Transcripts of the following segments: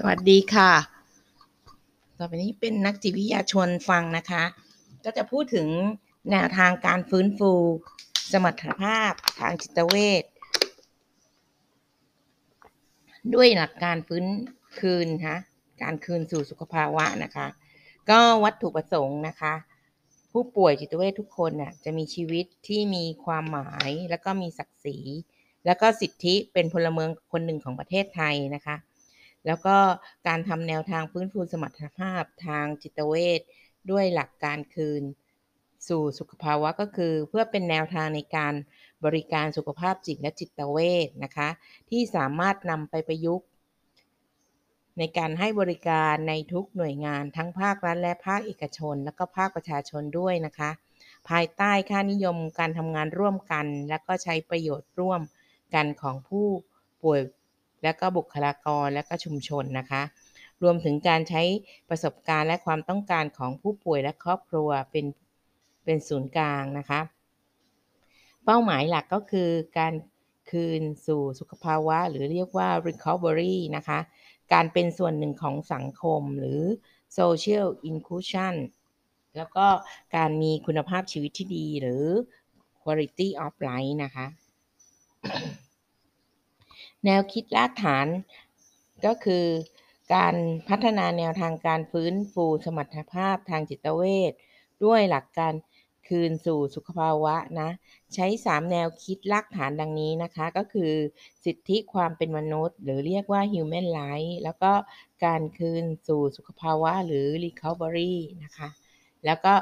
สวัสดีค่ะ ต่อไปนี้เป็นนักจิตวิทยาชวนฟังนะคะ ก็จะพูดถึงแนวทางการฟื้นฟู สมรรถภาพทางจิตเวชด้วยหลักการฟื้นคืนคะการคืนสู่สุขภาวะนะคะ ก็วัตถุประสงค์นะคะ ผู้ป่วยจิตเวชทุกคนน่ะจะมีชีวิตที่มีความหมาย แล้วก็มีศักดิ์ศรี แล้วก็สิทธิเป็นพลเมืองคนหนึ่งของประเทศไทยนะคะ แล้วก็การทำแนวทางฟื้นฟูสมรรถภาพทางจิตเวชด้วยหลักการคืน สู่สุขภาวะก็คือ เพื่อเป็นแนวทางในการบริการสุขภาพจิตและจิตเวชนะคะ ที่สามารถนำไปประยุกต์ ในการให้บริการในทุกหน่วยงานทั้งภาครัฐและภาคเอกชน และก็ภาคประชาชนด้วยนะคะ ภายใต้ค่านิยมการทำงานร่วมกัน และก็ใช้ประโยชน์ร่วมกันของผู้ป่วย และก็บุคลากรและก็ชุมชนนะคะ รวมถึงการใช้ประสบการณ์และความต้องการของผู้ป่วยและครอบครัวเป็นเป็นศูนย์กลางนะคะ เป้าหมายหลักก็คือการคืนสู่สุขภาวะ หรือเรียกว่า recovery นะคะ การเป็นส่วนหนึ่งของสังคมหรือ social inclusion แล้วก็การมีคุณภาพชีวิตที่ดีหรือ quality of life นะคะ แนวคิดรากฐานก็คือการพัฒนาแนวทางการฟื้นฟูสมรรถภาพทางจิตเวชด้วยหลักการคืนสู่สุขภาวะนะ ใช้ 3 แนวคิดรากฐานดังนี้นะคะ ก็คือสิทธิความเป็นมนุษย์ หรือเรียกว่า human right แล้วก็การคืนสู่สุขภาวะหรือ recovery นะคะ แล้วก็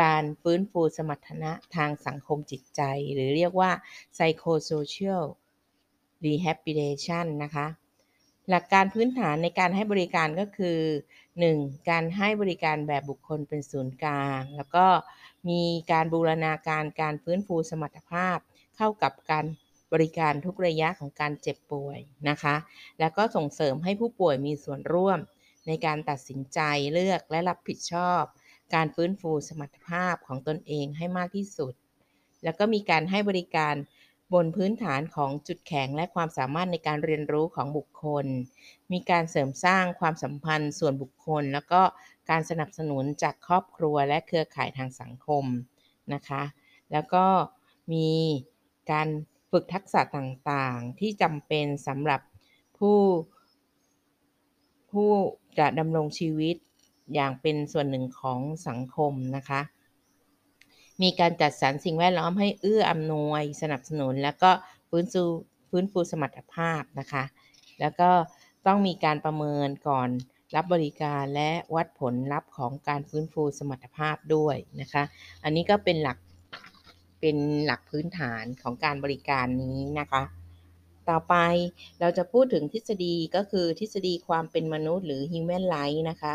การฟื้นฟูสมรรถนะทางสังคมจิตใจ หรือเรียกว่า psychosocial rehabilitation นะคะ หลักการพื้นฐานในการให้บริการก็คือ 1. การให้บริการแบบบุคคลเป็นศูนย์กลาง แล้วก็มีการบูรณาการการฟื้นฟูสมรรถภาพ เข้ากับการบริการทุกระยะของการเจ็บป่วยนะคะ แล้วก็ส่งเสริมให้ผู้ป่วยมีส่วนร่วม ในการตัดสินใจเลือกและรับผิดชอบ การฟื้นฟูสมรรถภาพของตนเองให้มากที่สุด แล้วก็มีการให้บริการ บนพื้นฐานของจุดแข็งและความสามารถในการเรียนรู้ของบุคคล มีการเสริมสร้างความสัมพันธ์ส่วนบุคคล แล้วก็การสนับสนุนจากครอบครัวและเครือข่ายทางสังคมนะคะ แล้วก็มีการฝึกทักษะต่างๆ ที่จำเป็นสำหรับผู้ ผู้จะดำรงชีวิตอย่างเป็นส่วนหนึ่งของสังคมนะคะ มีการจัดสรรสิ่งแวดล้อมให้เอื้ออำนวยสนับสนุน แล้วก็ฟื้นฟูฟื้นฟูสมรรถภาพนะคะ แล้วก็ต้องมีการประเมินก่อนรับบริการและวัดผลลัพธ์ของการฟื้นฟูสมรรถภาพด้วยนะคะ อันนี้ก็เป็นหลักเป็นหลักพื้นฐานของการบริการนี้นะคะ ต่อไปเราจะพูดถึงทฤษฎีก็คือทฤษฎีความเป็นมนุษย์หรือ human right นะคะ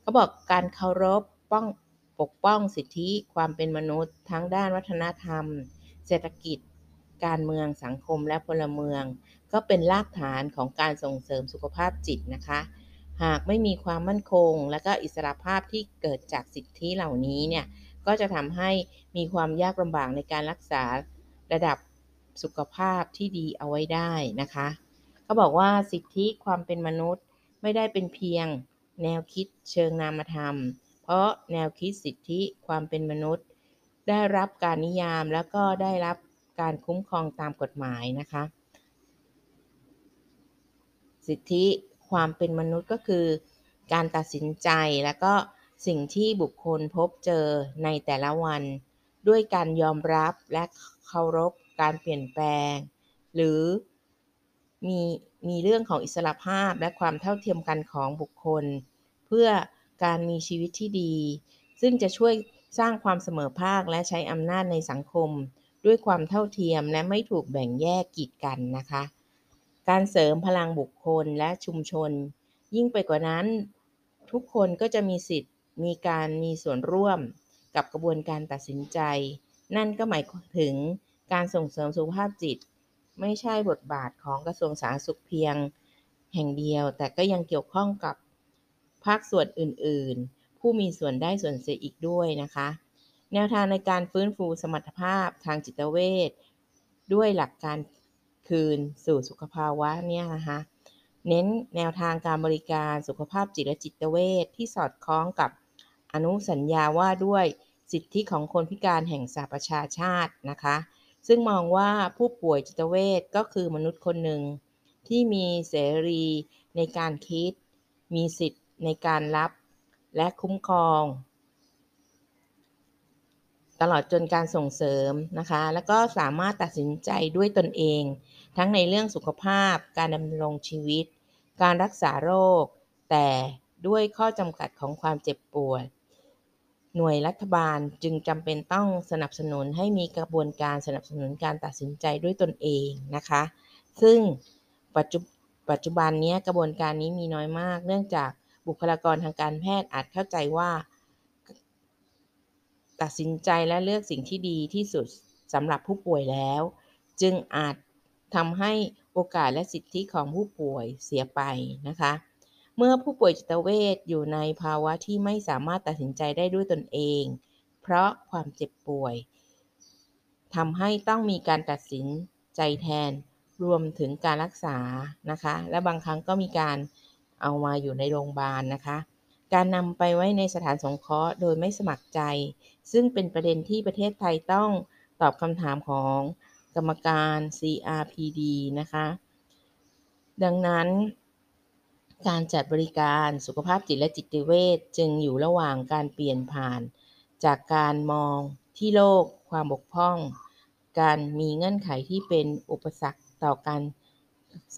เขาบอกการเคารพป้อง ปกป้องสิทธิความเป็นมนุษย์ ทั้งด้านวัฒนธรรม เศรษฐกิจ การเมืองสังคมและพลเมือง ก็เป็นรากฐานของการส่งเสริมสุขภาพจิตนะคะ หากไม่มีความมั่นคง และก็อิสรภาพที่เกิดจากสิทธิเหล่านี้เนี่ยก็จะทำให้มีความยากลำบากในการรักษาระดับสุขภาพที่ดีเอาไว้ได้นะคะเขาบอกว่าสิทธิความเป็นมนุษย์ไม่ได้เป็นเพียงแนวคิดเชิงนามธรรม ราะแนวคิดสิทธิความเป็นมนุษย์ ได้รับการนิยามแล้วก็ได้รับการคุ้มครองตามกฎหมายนะคะ สิทธิความเป็นมนุษย์ก็คือ การตัดสินใจแล้วก็สิ่งที่บุคคลพบเจอในแต่ละวัน ด้วยการยอมรับและเคารพการเปลี่ยนแปลง หรือมีมีเรื่องของอิสระภาพและความเท่าเทียมกันของบุคคล เพื่อ การมีชีวิตที่ดี ซึ่งจะช่วยสร้างความเสมอภาคและใช้อำนาจในสังคม ด้วยความเท่าเทียมและไม่ถูกแบ่งแยกกีดกันนะคะ การเสริมพลังบุคคลและชุมชน ยิ่งไปกว่านั้น ทุกคนก็จะมีสิทธิ์มีการมีส่วนร่วมกับกระบวนการตัดสินใจ นั่นก็หมายถึงการส่งเสริมสุขภาพจิต ไม่ใช่บทบาทของกระทรวงสาธารณสุขเพียง แห่งเดียวแต่ก็ยังเกี่ยวข้องกับ ภาคส่วนอื่นๆ ผู้มีส่วนได้ส่วนเสียอีกด้วยนะคะ แนวทางในการฟื้นฟูสมรรถภาพทางจิตเวชด้วยหลักการคืนสู่สุขภาวะเนี่ยนะคะเน้นแนวทางการบริการสุขภาพจิตและจิตเวชที่สอดคล้องกับอนุสัญญาว่าด้วยสิทธิของคนพิการแห่งสหประชาชาตินะคะ ซึ่งมองว่าผู้ป่วยจิตเวชก็คือมนุษย์คนหนึ่ง ที่มีเสรีในการคิด มีสิทธิ์ ในการรับและคุ้มครอง ตลอดจนการส่งเสริมนะคะ แล้วก็สามารถตัดสินใจด้วยตนเอง ทั้งในเรื่องสุขภาพ การดำรงชีวิต การรักษาโรค แต่ด้วยข้อจำกัดของความเจ็บป่วยหน่วยรัฐบาลจึงจำเป็นต้องสนับสนุนให้มีกระบวนการสนับสนุนการตัดสินใจด้วยตนเองนะคะ ซึ่งปัจจุปัจจุบันนี้กระบวนการนี้มีน้อยมาก เนื่องจาก บุคลากรทางการแพทย์อาจเข้าใจว่า ตัดสินใจและเลือกสิ่งที่ดีที่สุดสำหรับผู้ป่วยแล้ว จึงอาจทำให้โอกาสและสิทธิของผู้ป่วยเสียไปนะคะ เมื่อผู้ป่วยจิตเวชอยู่ในภาวะที่ไม่สามารถตัดสินใจได้ด้วยตนเอง เพราะความเจ็บป่วยทำให้ต้องมีการตัดสินใจแทนรวมถึงการรักษานะคะ และบางครั้งก็มีการ เอามาอยู่ในโรงพยาบาลนะคะ การนำไปไว้ในสถานสงเคราะห์โดยไม่สมัครใจ ซึ่งเป็นประเด็นที่ประเทศไทยต้องตอบคำถามของกรรมการ CRPD นะคะ ดังนั้น การจัดบริการสุขภาพจิตและจิตเวชจึงอยู่ระหว่างการเปลี่ยนผ่าน จากการมองที่โลก ความบกพร่อง การมีเงื่อนไขที่เป็นอุปสรรคต่อการ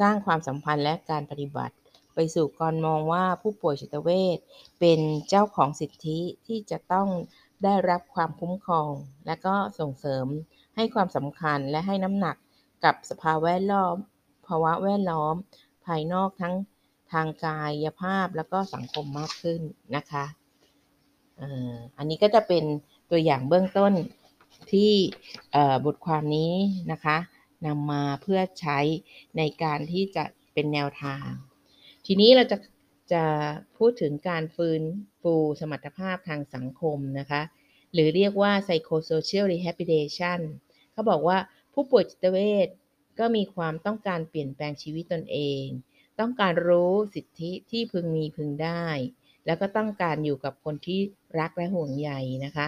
สร้างความสัมพันธ์และการปฏิบัติ ไปสู่การมองว่าผู้ป่วยจิตเวชเป็นเจ้าของสิทธิที่จะต้องได้รับความคุ้มครอง และก็ส่งเสริมให้ความสำคัญและให้น้ำหนักกับสภาพแวดล้อม ภาวะแวดล้อม ภายนอกทั้งทางกายภาพแล้วก็สังคมมากขึ้นนะคะอันนี้ก็จะเป็นตัวอย่างเบื้องต้นที่บทความนี้นะคะนำมาเพื่อใช้ในการที่จะเป็นแนวทาง ทีนี้เราจะจะพูดถึงการฟื้นฟูสมรรถภาพทางสังคมนะคะ หรือเรียกว่า psychosocial rehabilitation เขาบอกว่าผู้ป่วยจิตเวชก็มีความต้องการเปลี่ยนแปลงชีวิตตนเอง ต้องการรู้สิทธิที่พึงมีพึงได้ แล้วก็ต้องการอยู่กับคนที่รักและห่วงใยนะคะ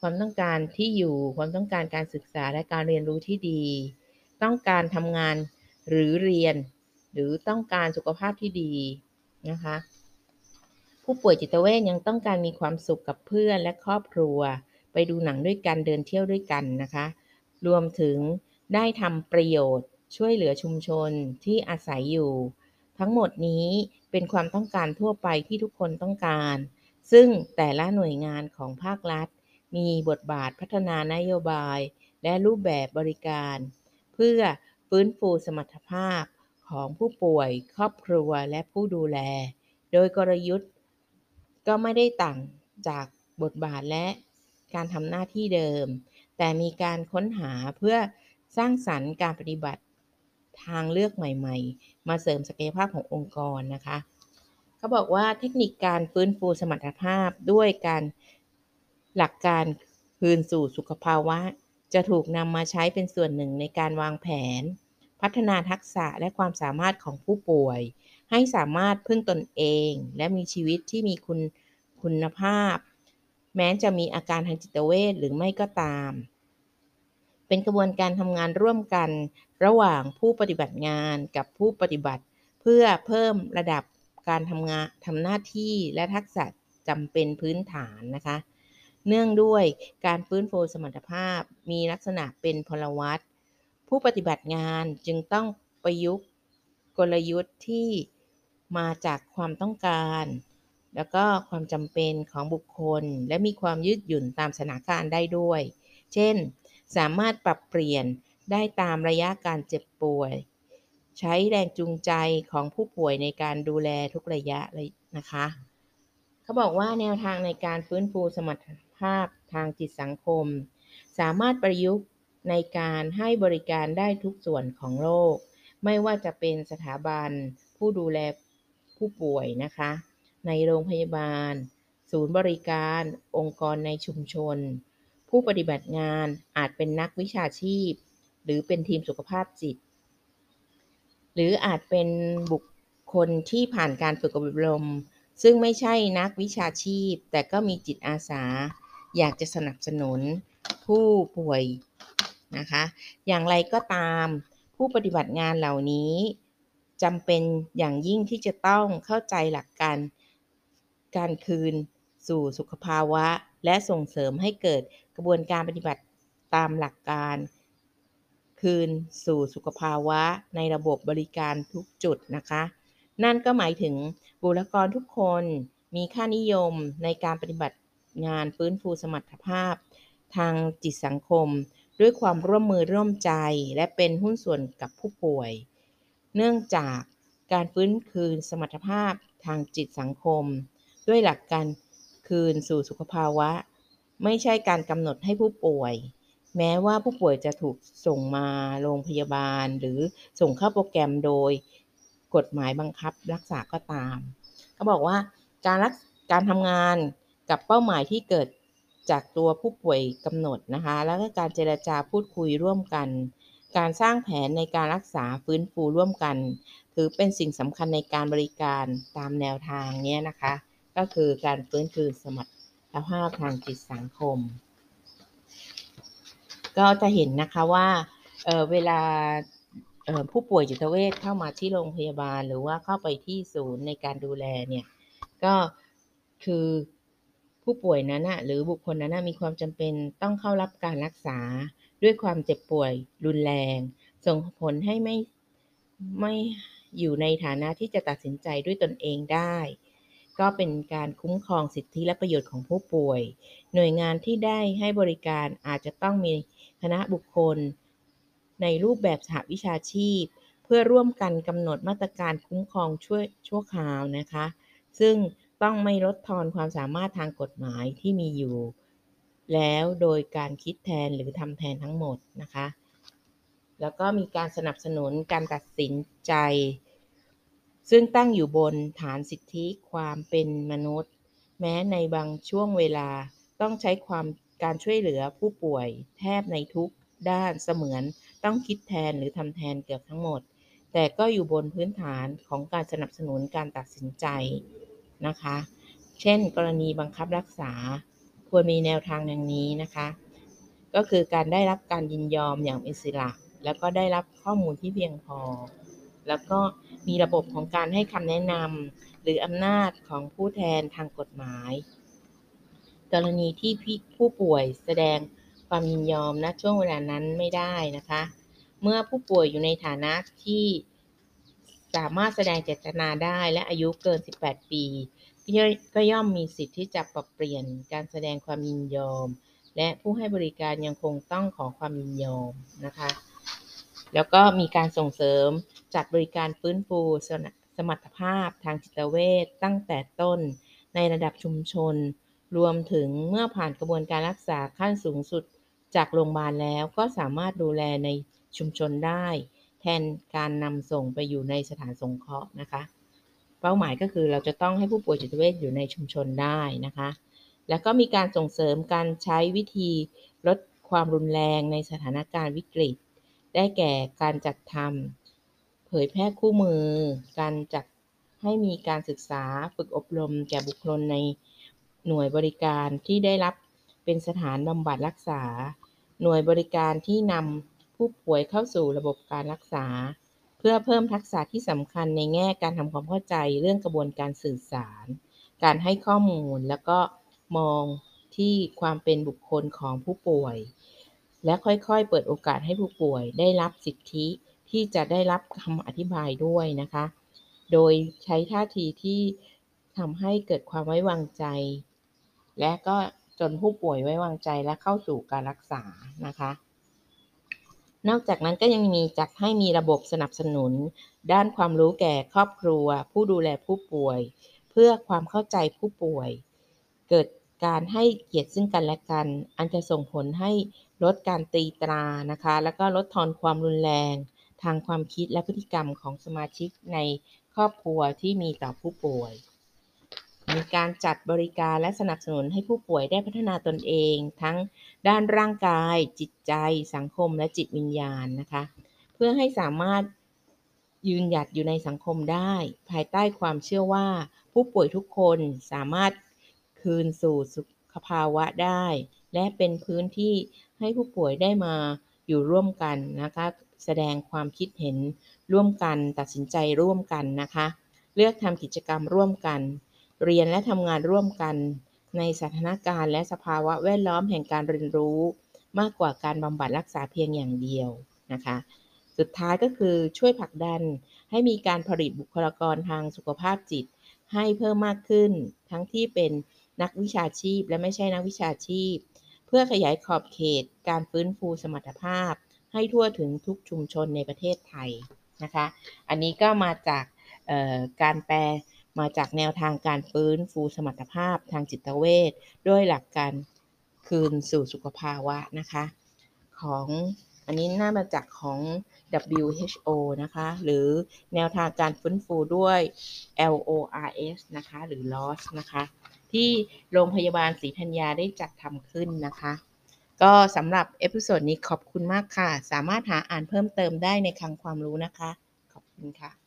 ความต้องการที่อยู่ ความต้องการการศึกษาและการเรียนรู้ที่ดี ต้องการทำงานหรือเรียน หรือต้องการสุขภาพที่ดีนะคะ ผู้ป่วยจิตเวชยังต้องการมีความสุขกับเพื่อนและครอบครัว ไปดูหนังด้วยกันเดินเที่ยวด้วยกันนะคะ รวมถึงได้ทำประโยชน์ช่วยเหลือชุมชนที่อาศัยอยู่ ทั้งหมดนี้เป็นความต้องการทั่วไปที่ทุกคนต้องการ ซึ่งแต่ละหน่วยงานของภาครัฐ มีบทบาทพัฒนานโยบาย และรูปแบบบริการ เพื่อฟื้นฟูสมรรถภาพ ของผู้ป่วย ครอบครัวและผู้ดูแล โดยกลยุทธ์ ก็ไม่ได้ต่างจากบทบาทและการทำหน้าที่เดิม แต่มีการค้นหาเพื่อสร้างสรรค์การปฏิบัติทางเลือกใหม่ๆ มาเสริมศักยภาพขององค์กรนะคะเขาบอกว่าเทคนิคการฟื้นฟูสมรรถภาพด้วยการหลักการคืนสู่สุขภาวะ จะถูกนำมาใช้เป็นส่วนหนึ่งในการวางแผน พัฒนาทักษะและความสามารถของผู้ป่วย ให้สามารถพึ่งตนเอง และมีชีวิตที่มีคุณคุณภาพ แม้จะมีอาการทางจิตเวชหรือไม่ก็ตาม เป็นกระบวนการทำงานร่วมกันระหว่างผู้ปฏิบัติงานกับผู้ปฏิบัติ เพื่อเพิ่มระดับการทำงานทำหน้าที่และทักษะจำเป็นพื้นฐานนะคะ เนื่องด้วยการฟื้นฟูสมรรถภาพมีลักษณะเป็นพลวัต ผู้ปฏิบัติงานจึงต้องประยุกต์กลยุทธ์ที่มาจากความต้องการ แล้วก็ความจำเป็นของบุคคล และมีความยืดหยุ่นตามสถานการณ์ได้ด้วย เช่น สามารถปรับเปลี่ยนได้ตามระยะการเจ็บป่วย ใช้แรงจูงใจของผู้ป่วยในการดูแลทุกระยะเลยนะคะเขาบอกว่าแนวทางในการฟื้นฟูสมรรถภาพทางจิตสังคม สามารถประยุกต์ ในการให้บริการได้ทุกส่วนของโลก ไม่ว่าจะเป็นสถาบัน ผู้ดูแลผู้ป่วยนะคะ ในโรงพยาบาล ศูนย์บริการ องค์กรในชุมชน ผู้ปฏิบัติงานอาจเป็นนักวิชาชีพ หรือเป็นทีมสุขภาพจิต หรืออาจเป็นบุคคนที่ผ่านการฝึกอบรม ซึ่งไม่ใช่นักวิชาชีพ แต่ก็มีจิตอาสา อยากจะสนับสนุนผู้ป่วย นะคะ อย่างไรก็ตามผู้ปฏิบัติงานเหล่านี้จำเป็นอย่างยิ่งที่จะต้องเข้าใจหลักการการคืนสู่สุขภาวะ และส่งเสริมให้เกิดกระบวนการปฏิบัติตามหลักการ คืนสู่สุขภาวะในระบบบริการทุกจุดนะคะ นั่นก็หมายถึงบุคลากรทุกคนมีค่านิยมในการปฏิบัติงานฟื้นฟูสมรรถภาพ ทางจิตสังคม ด้วยความร่วมมือร่วมใจและเป็นหุ้นส่วนกับผู้ป่วย เนื่องจากการฟื้นคืนสมรรถภาพทางจิตสังคม ด้วยหลักการคืนสู่สุขภาวะ ไม่ใช่การกำหนดให้ผู้ป่วย แม้ว่าผู้ป่วยจะถูกส่งมาโรงพยาบาล หรือส่งเข้าโปรแกรมโดย กฎหมายบังคับรักษาก็ตามเขาบอกว่าการรักการทำงานกับเป้าหมายที่เกิด จากตัวผู้ป่วยกำหนดนะคะ แล้วก็การเจรจาพูดคุยร่วมกัน การสร้างแผนในการรักษาฟื้นฟูร่วมกัน ถือเป็นสิ่งสำคัญในการบริการตามแนวทางนี้นะคะ ก็คือการฟื้นคืนสมรรถภาพทางจิตสังคม ก็จะเห็นนะคะว่าเเวลาผู้ป่วยจิตเวชเข้ามาที่โรงพยาบาล หรือว่าเข้าไปที่ศูนย์ในการดูแลเนี่ย ก็คือ ผู้ป่วยนั้นนะหรือบุคคลนั้นมีความจำเป็นต้องเข้ารับการรักษาด้วยความเจ็บป่วยรุนแรง ส่งผลให้ไม่ไม่อยู่ในฐานะที่จะตัดสินใจด้วยตนเองได้ ก็เป็นการคุ้มครองสิทธิและประโยชน์ของผู้ป่วย หน่วยงานที่ได้ให้บริการอาจจะต้องมีคณะบุคคล ในรูปแบบสหวิชาชีพ เพื่อร่วมกันกำหนดมาตรการคุ้มครองช่วยชั่วคราวนะคะ ซึ่ง ต้องไม่ลดทอนความสามารถทางกฎหมายที่มีอยู่ แล้วโดยการคิดแทนหรือทำแทนทั้งหมดนะคะ แล้วก็มีการสนับสนุนการตัดสินใจ ซึ่งตั้งอยู่บนฐานสิทธิความเป็นมนุษย์ แม้ในบางช่วงเวลาต้องใช้ความการช่วยเหลือผู้ป่วยแทบในทุกด้านเสมือนต้องคิดแทนหรือทำแทนเกือบทั้งหมด แต่ก็อยู่บนพื้นฐานของการสนับสนุนการตัดสินใจ นะคะ เช่น กรณีบังคับรักษาควรมีแนวทางอย่างนี้นะคะ ก็คือการได้รับการยินยอมอย่างอิสระ แล้วก็ได้รับข้อมูลที่เพียงพอ แล้วก็มีระบบของการให้คำแนะนำหรืออำนาจของผู้แทนทางกฎหมาย กรณีที่ผู้ป่วยแสดงความยินยอมณช่วงเวลานั้นไม่ได้นะคะ เมื่อผู้ป่วยอยู่ในฐานะที่ สามารถแสดงเจตนาได้และอายุเกิน 18 ปีก็ย่อมมีสิทธิ์ที่จะปรับเปลี่ยนการแสดงความยินยอม และผู้ให้บริการยังคงต้องขอความยินยอมนะคะ แล้วก็มีการส่งเสริมจัดบริการฟื้นฟูสมรรถภาพทางจิตเวชตั้งแต่ต้นในระดับชุมชน รวมถึงเมื่อผ่านกระบวนการรักษาขั้นสูงสุดจากโรงพยาบาลแล้วก็สามารถดูแลในชุมชนได้ แทนการนำส่งไปอยู่ในสถานสงเคราะห์นะคะ เป้าหมายก็คือเราจะต้องให้ผู้ป่วยจิตเวชอยู่ในชุมชนได้นะคะ แล้วก็มีการส่งเสริมการใช้วิธีลดความรุนแรงในสถานการณ์วิกฤต ได้แก่การจัดทำเผยแพร่คู่มือ การจัดให้มีการศึกษาฝึกอบรมแก่บุคคลในหน่วยบริการที่ได้รับเป็นสถานบำบัดรักษา หน่วยบริการที่นำ ผู้ป่วยเข้าสู่ระบบการรักษา เพื่อเพิ่มทักษะที่สำคัญในแง่การทำความเข้าใจเรื่องกระบวนการสื่อสาร การให้ข้อมูลแล้วก็มองที่ความเป็นบุคคลของผู้ป่วย และค่อยๆ เปิดโอกาสให้ผู้ป่วยได้รับสิทธิที่จะได้รับคำอธิบายด้วยนะคะ โดยใช้ท่าทีที่ทำให้เกิดความไว้วางใจ และก็จนผู้ป่วยไว้วางใจและเข้าสู่การรักษานะคะ นอกจากนั้นก็ยังมีจัดให้มีระบบสนับสนุน ด้านความรู้แก่ครอบครัว ผู้ดูแลผู้ป่วย เพื่อความเข้าใจผู้ป่วย เกิดการให้เกียรติซึ่งกันและกัน อันจะส่งผลให้ลดการตีตรานะคะ แล้วก็ลดทอนความรุนแรง ทางความคิดและพฤติกรรมของสมาชิกในครอบครัวที่มีต่อผู้ป่วย มีการจัดบริการและสนับสนุนให้ผู้ป่วยได้พัฒนาตนเอง ทั้งด้านร่างกาย จิตใจ สังคมและจิตวิญญาณนะคะ เพื่อให้สามารถยืนหยัดอยู่ในสังคมได้ ภายใต้ความเชื่อว่า ผู้ป่วยทุกคนสามารถคืนสู่สุขภาวะได้ และเป็นพื้นที่ให้ผู้ป่วยได้มาอยู่ร่วมกันนะคะ แสดงความคิดเห็นร่วมกัน ตัดสินใจร่วมกันนะคะ เลือกทำกิจกรรมร่วมกัน เรียนและทำงานร่วมกัน ในสถานการณ์และสภาวะแวดล้อมแห่งการเรียนรู้ มากกว่าการบำบัดรักษาเพียงอย่างเดียวนะคะ สุดท้ายก็คือช่วยผลักดันให้มีการผลิตบุคลากรทางสุขภาพจิต ให้เพิ่มมากขึ้น ทั้งที่เป็นนักวิชาชีพและไม่ใช่นักวิชาชีพ เพื่อขยายขอบเขต การฟื้นฟูสมรรถภาพ ให้ทั่วถึงทุกชุมชนในประเทศไทยนะคะ อันนี้ก็มาจากการแปล มาจากแนวทางการฟื้นฟูสมรรถภาพทางจิตเวชด้วยหลักการคืนสู่สุขภาวะนะคะ ของอันนี้น่ามาจากของ WHO นะคะ หรือแนวทางการฟื้นฟูด้วย LORS นะคะ หรือ LOS นะคะ ที่โรงพยาบาลศรีธัญญาได้จัดทำขึ้นนะคะ ก็สำหรับเอพิโซดนี้ขอบคุณมากค่ะ สามารถหาอ่านเพิ่มเติมได้ในคลังความรู้นะคะ ขอบคุณค่ะ